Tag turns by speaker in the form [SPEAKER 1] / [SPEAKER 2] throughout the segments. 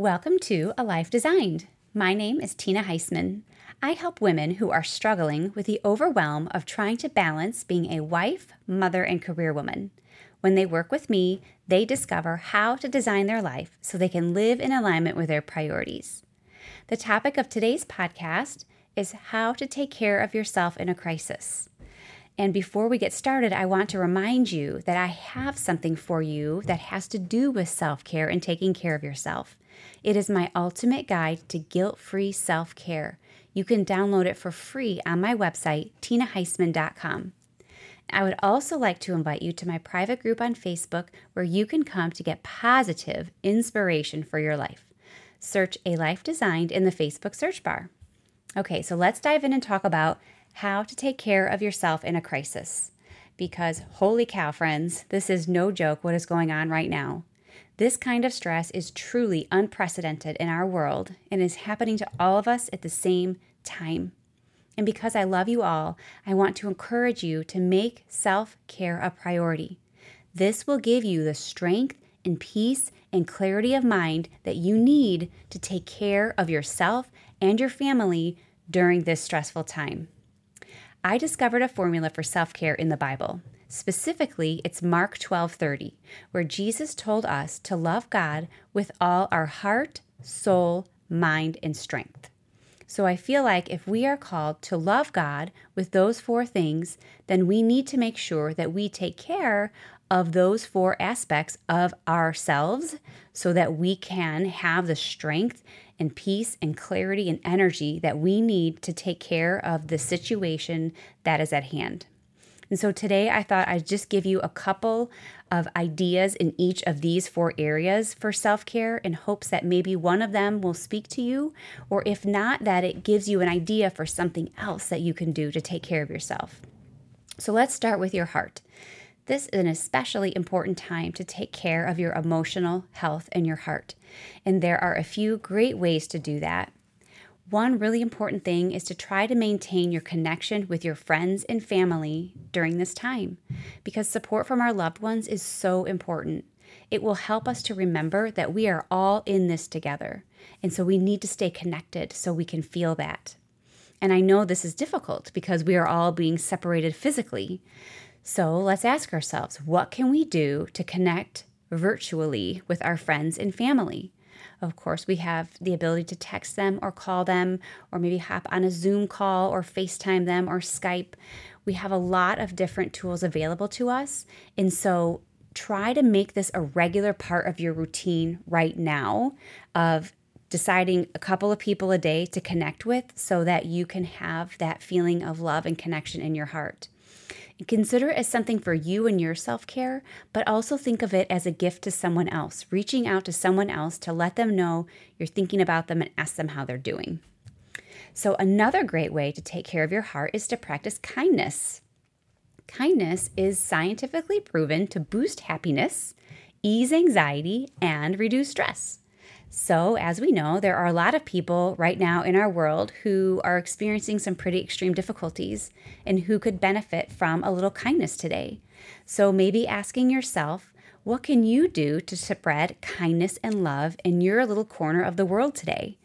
[SPEAKER 1] Welcome to A Life Designed. My name is Tina Heisman. I help women who are struggling with the overwhelm of trying to balance being a wife, mother, and career woman. When they work with me, they discover how to design their life so they can live in alignment with their priorities. The topic of today's podcast is how to take care of yourself in a crisis. And before we get started, I want to remind you that I have something for you that has to do with self care and taking care of yourself. It is my ultimate guide to guilt free self care. You can download it for free on my website, tinaheisman.com. I would also like to invite you to my private group on Facebook where you can come to get positive inspiration for your life. Search A Life Designed in the Facebook search bar. Okay, so let's dive in and talk about how to take care of yourself in a crisis. Because, holy cow, friends, this is no joke what is going on right now. This kind of stress is truly unprecedented in our world and is happening to all of us at the same time. And because I love you all, I want to encourage you to make self care a priority. This will give you the strength and peace and clarity of mind that you need to take care of yourself and your family during this stressful time. I discovered a formula for self care in the Bible. Specifically, it's Mark 12:30, where Jesus told us to love God with all our heart, soul, mind, and strength. So I feel like if we are called to love God with those four things, then we need to make sure that we take care of those four aspects of ourselves so that we can have the strength and peace and clarity and energy that we need to take care of the situation that is at hand. And so today I thought I'd just give you a couple of ideas in each of these four areas for self care in hopes that maybe one of them will speak to you, or if not, that it gives you an idea for something else that you can do to take care of yourself. So let's start with your heart. This is an especially important time to take care of your emotional health and your heart. And there are a few great ways to do that. One really important thing is to try to maintain your connection with your friends and family during this time because support from our loved ones is so important. It will help us to remember that we are all in this together. And so we need to stay connected so we can feel that. And I know this is difficult because we are all being separated physically. So let's ask ourselves what can we do to connect virtually with our friends and family? Of course, we have the ability to text them or call them, or maybe hop on a Zoom call or FaceTime them or Skype. We have a lot of different tools available to us. And so try to make this a regular part of your routine right now of deciding a couple of people a day to connect with so that you can have that feeling of love and connection in your heart. Consider it as something for you and your self care, but also think of it as a gift to someone else, reaching out to someone else to let them know you're thinking about them and ask them how they're doing. So, another great way to take care of your heart is to practice kindness. Kindness is scientifically proven to boost happiness, ease anxiety, and reduce stress. So, as we know, there are a lot of people right now in our world who are experiencing some pretty extreme difficulties and who could benefit from a little kindness today. So, maybe asking yourself, what can you do to spread kindness and love in your little corner of the world today?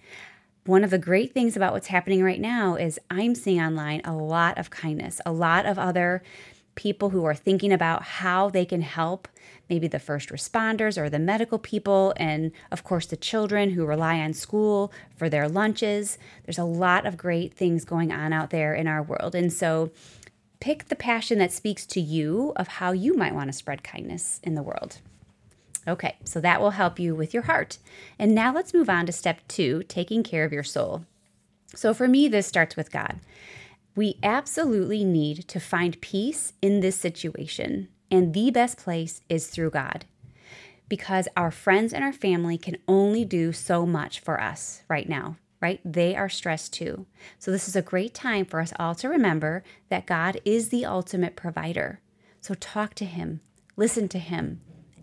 [SPEAKER 1] One of the great things about what's happening right now is I'm seeing online a lot of kindness, a lot of other people who are thinking about how they can help maybe the first responders or the medical people, and of course the children who rely on school for their lunches. There's a lot of great things going on out there in our world. And so pick the passion that speaks to you of how you might want to spread kindness in the world. Okay, so that will help you with your heart. And now let's move on to step two taking care of your soul. So for me, this starts with God. We absolutely need to find peace in this situation. And the best place is through God because our friends and our family can only do so much for us right now, right? They are stressed too. So, this is a great time for us all to remember that God is the ultimate provider. So, talk to Him, listen to Him,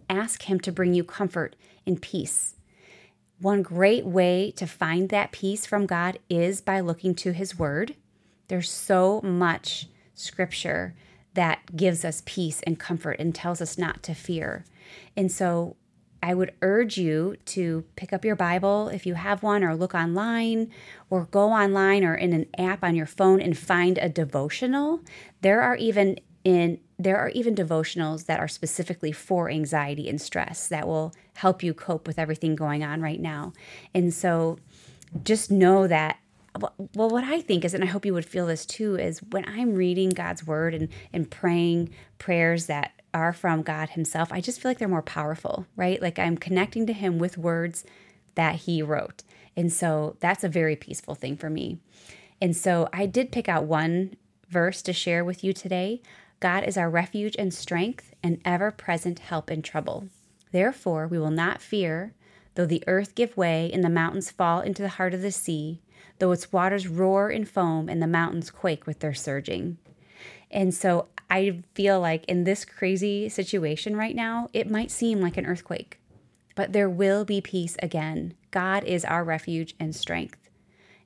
[SPEAKER 1] ask Him to bring you comfort and peace. One great way to find that peace from God is by looking to His Word. There's so much scripture that gives us peace and comfort and tells us not to fear. And so I would urge you to pick up your Bible if you have one, or look online, or go online or in an app on your phone and find a devotional. There are even in there are even devotionals that are specifically for anxiety and stress that will help you cope with everything going on right now. And so just know that well what i think is and i hope you would feel this too is when i'm reading god's word and and praying prayers that are from god himself i just feel like they're more powerful right? Like i'm connecting to him with words that he wrote. And so that's a very peaceful thing for me. And so i did pick out one verse to share with you today. God is our refuge and strength and ever present help in trouble. Therefore we will not fear though the earth give way and the mountains fall into the heart of the sea though its waters roar and foam and the mountains quake with their surging. And so I feel like in this crazy situation right now, it might seem like an earthquake, but there will be peace again. God is our refuge and strength.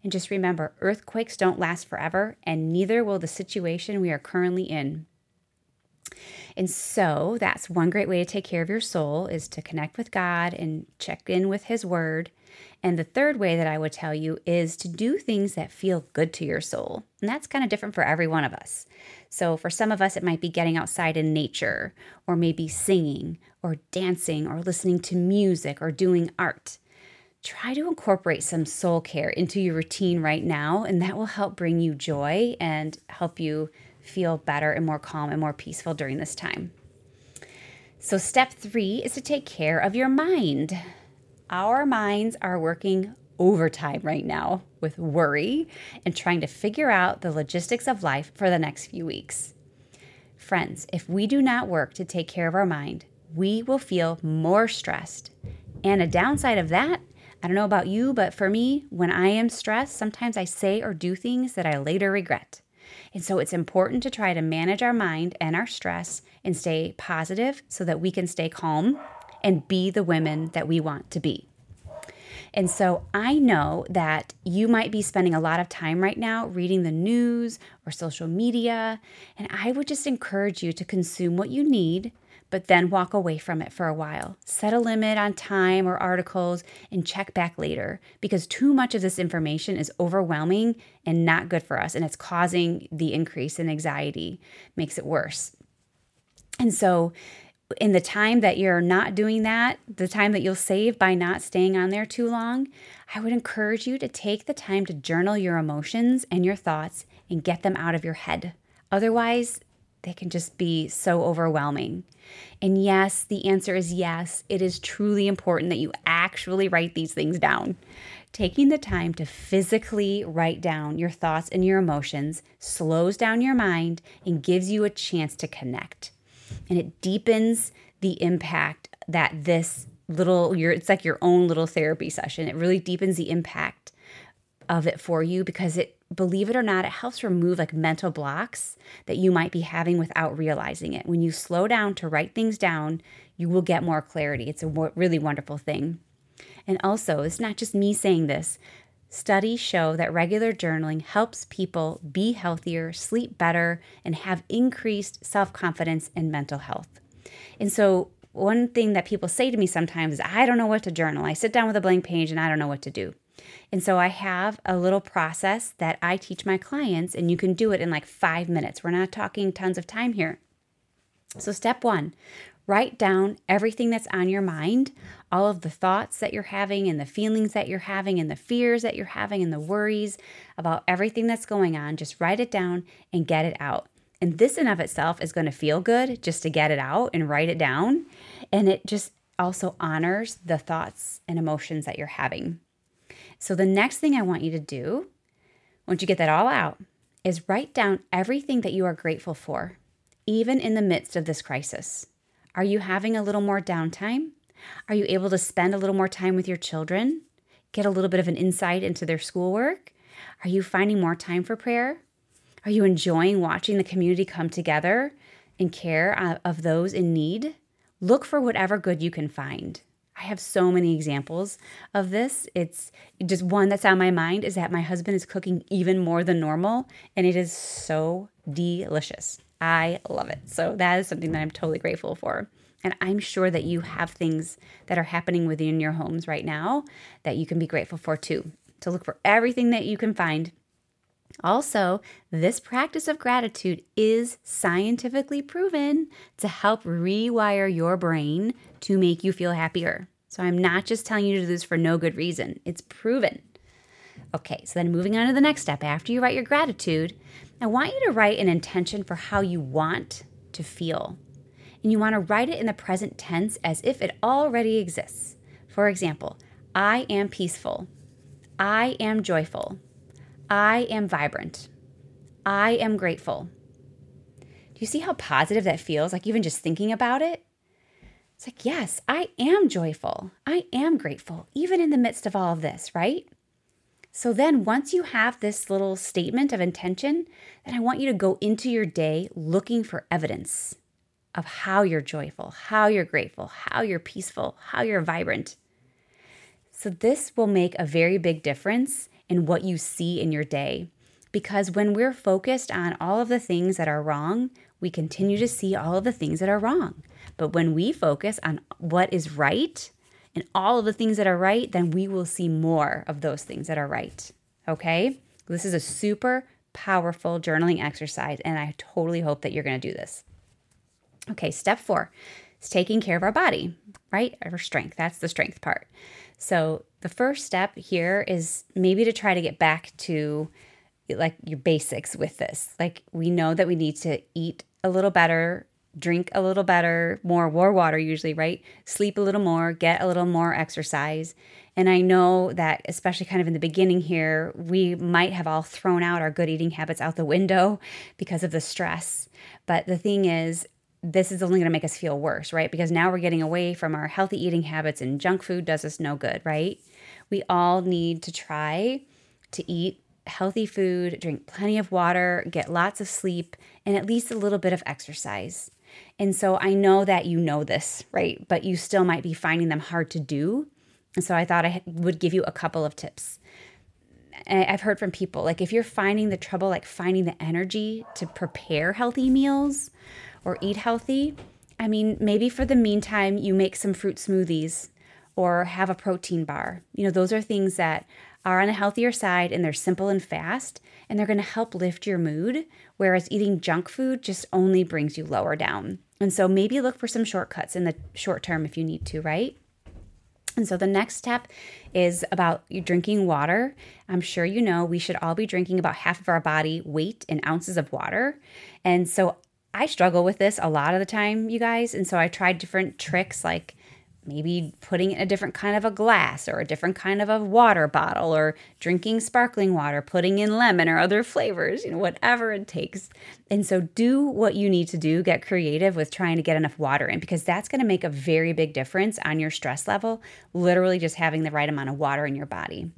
[SPEAKER 1] And just remember, earthquakes don't last forever, and neither will the situation we are currently in. And so that's one great way to take care of your soul is to connect with God and check in with his word and the third way that I would tell you is to do things that feel good to your soul. And that's kind of different for every one of us. So, for some of us, it might be getting outside in nature, or maybe singing, or dancing, or listening to music, or doing art. Try to incorporate some soul care into your routine right now, and that will help bring you joy and help you feel better and more calm and more peaceful during this time. So, step three is to take care of your mind. Our minds are working overtime right now with worry and trying to figure out the logistics of life for the next few weeks. Friends, if we do not work to take care of our mind, we will feel more stressed. And a downside of that, I don't know about you, but for me, when I am stressed, sometimes I say or do things that I later regret. And so it's important to try to manage our mind and our stress and stay positive so that we can stay calm and be the women that we want to be. And so I know that you might be spending a lot of time right now reading the news or social media. And I would just encourage you to consume what you need, but then walk away from it for a while. Set a limit on time or articles and check back later because too much of this information is overwhelming and not good for us. And it's causing the increase in anxiety, makes it worse. And so in the time that you're not doing that, the time that you'll save by not staying on there too long, I would encourage you to take the time to journal your emotions and your thoughts and get them out of your head. Otherwise, they can just be so overwhelming. And yes, the answer is yes. It is truly important that you actually write these things down. Taking the time to physically write down your thoughts and your emotions slows down your mind and gives you a chance to connect and it deepens the impact that this little your it's like your own little therapy session. It really deepens the impact of it for you because it believe it or not it helps remove like mental blocks that you might be having without realizing it. When you slow down to write things down, you will get more clarity. It's a really wonderful thing. And also, it's not just me saying this. Studies show that regular journaling helps people be healthier, sleep better, and have increased self confidence and mental health. And so, one thing that people say to me sometimes is, I don't know what to journal. I sit down with a blank page and I don't know what to do. And so, I have a little process that I teach my clients, and you can do it in like five minutes. We're not talking tons of time here. So, step one Write down everything that's on your mind, all of the thoughts that you're having, and the feelings that you're having, and the fears that you're having, and the worries about everything that's going on. Just write it down and get it out. And this, in of itself, is going to feel good just to get it out and write it down. And it just also honors the thoughts and emotions that you're having. So, the next thing I want you to do, once you get that all out, is write down everything that you are grateful for, even in the midst of this crisis. Are you having a little more downtime? Are you able to spend a little more time with your children? Get a little bit of an insight into their schoolwork? Are you finding more time for prayer? Are you enjoying watching the community come together in care uh, of those in need? Look for whatever good you can find. I have so many examples of this. It's just one that's on my mind is that my husband is cooking even more than normal, and it is so delicious. I love it. So that is something that I'm totally grateful for. And I'm sure that you have things that are happening within your homes right now that you can be grateful for too. To look for everything that you can find. Also, this practice of gratitude is scientifically proven to help rewire your brain to make you feel happier. So I'm not just telling you to do this for no good reason, it's proven. Okay, so then moving on to the next step. After you write your gratitude, I want you to write an intention for how you want to feel. And you want to write it in the present tense as if it already exists. For example, I am peaceful. I am joyful. I am vibrant. I am grateful. Do you see how positive that feels? Like even just thinking about it? It's like, yes, I am joyful. I am grateful, even in the midst of all of this, right? So then, once you have this little statement of intention, then I want you to go into your day looking for evidence of how you're joyful, how you're grateful, how you're peaceful, how you're vibrant. So, this will make a very big difference in what you see in your day. Because when we're focused on all of the things that are wrong, we continue to see all of the things that are wrong. But when we focus on what is right and all of the things that are right, then we will see more of those things that are right. Okay? This is a super powerful journaling exercise, and I totally hope that you're going to do this. Okay, step four is taking care of our body, right? Our strength. That's the strength part. So the first step here is maybe to try to get back to like your basics with this. Like we know that we need to eat a little better, drink a little better, more war water usually, right? Sleep a little more, get a little more exercise. And I know that especially kind of in the beginning here, we might have all thrown out our good eating habits out the window because of the stress. But the thing is, this is only going to make us feel worse, right? Because now we're getting away from our healthy eating habits and junk food does us no good, right? We all need to try to eat healthy food, drink plenty of water, get lots of sleep, and at least a little bit of exercise. And so I know that you know this, right? But you still might be finding them hard to do. And so I thought I would give you a couple of tips. I've heard from people like if you're finding the trouble, like finding the energy to prepare healthy meals or eat healthy, I mean, maybe for the meantime, you make some fruit smoothies or have a protein bar. You know, those are things that are on a healthier side and they're simple and fast and they're going to help lift your mood, whereas eating junk food just only brings you lower down. And so maybe look for some shortcuts in the short term if you need to, right? And so the next step is about drinking water. I'm sure you know we should all be drinking about half of our body weight in ounces of water. And so I struggle with this a lot of the time, you guys. And so I tried different tricks like maybe putting in a different kind of a glass or a different kind of a water bottle or drinking sparkling water, putting in lemon or other flavors, you know, whatever it takes. And so do what you need to do, get creative with trying to get enough water in because that's going to make a very big difference on your stress level, literally just having the right amount of water in your body.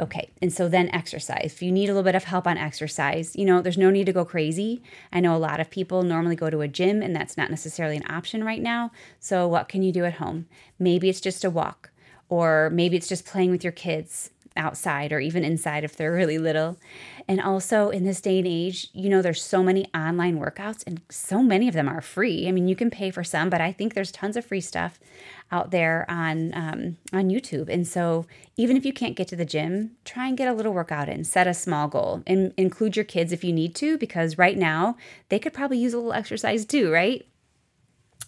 [SPEAKER 1] Okay, and so then exercise. If you need a little bit of help on exercise, you know, there's no need to go crazy. I know a lot of people normally go to a gym, and that's not necessarily an option right now. So, what can you do at home? Maybe it's just a walk, or maybe it's just playing with your kids outside or even inside if they're really little. And also in this day and age, you know, there's so many online workouts and so many of them are free. I mean, you can pay for some, but I think there's tons of free stuff out there on um, on YouTube. And so even if you can't get to the gym, try and get a little workout in. Set a small goal and include your kids if you need to, because right now they could probably use a little exercise too, right?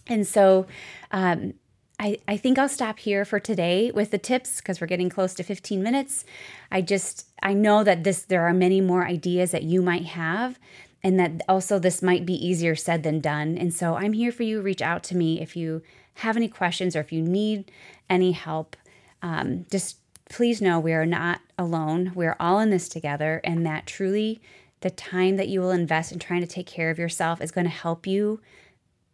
[SPEAKER 1] And so um, I, I think I'll stop here for today with the tips because we're getting close to 15 minutes. I just I know that this there are many more ideas that you might have and that also this might be easier said than done. And so I'm here for you. Reach out to me if you have any questions or if you need any help. Um, just please know we are not alone. We're all in this together, and that truly the time that you will invest in trying to take care of yourself is going to help you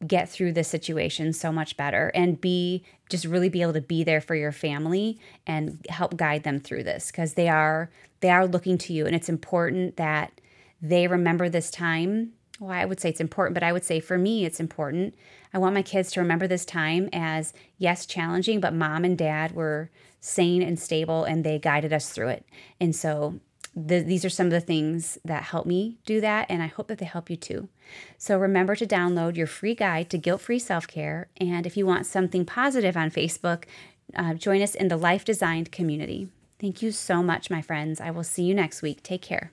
[SPEAKER 1] get through this situation so much better and be just really be able to be there for your family and help guide them through this because they are they are looking to you. And it's important that they remember this time. Well i would say it's important but i would say for me it's important. I want my kids to remember this time as yes challenging but mom and dad were sane and stable and they guided us through it. And so the, these are some of the things that help me do that, and I hope that they help you too. So remember to download your free guide to guilt free self care. And if you want something positive on Facebook, uh, join us in the Life Designed community. Thank you so much, my friends. I will see you next week. Take care.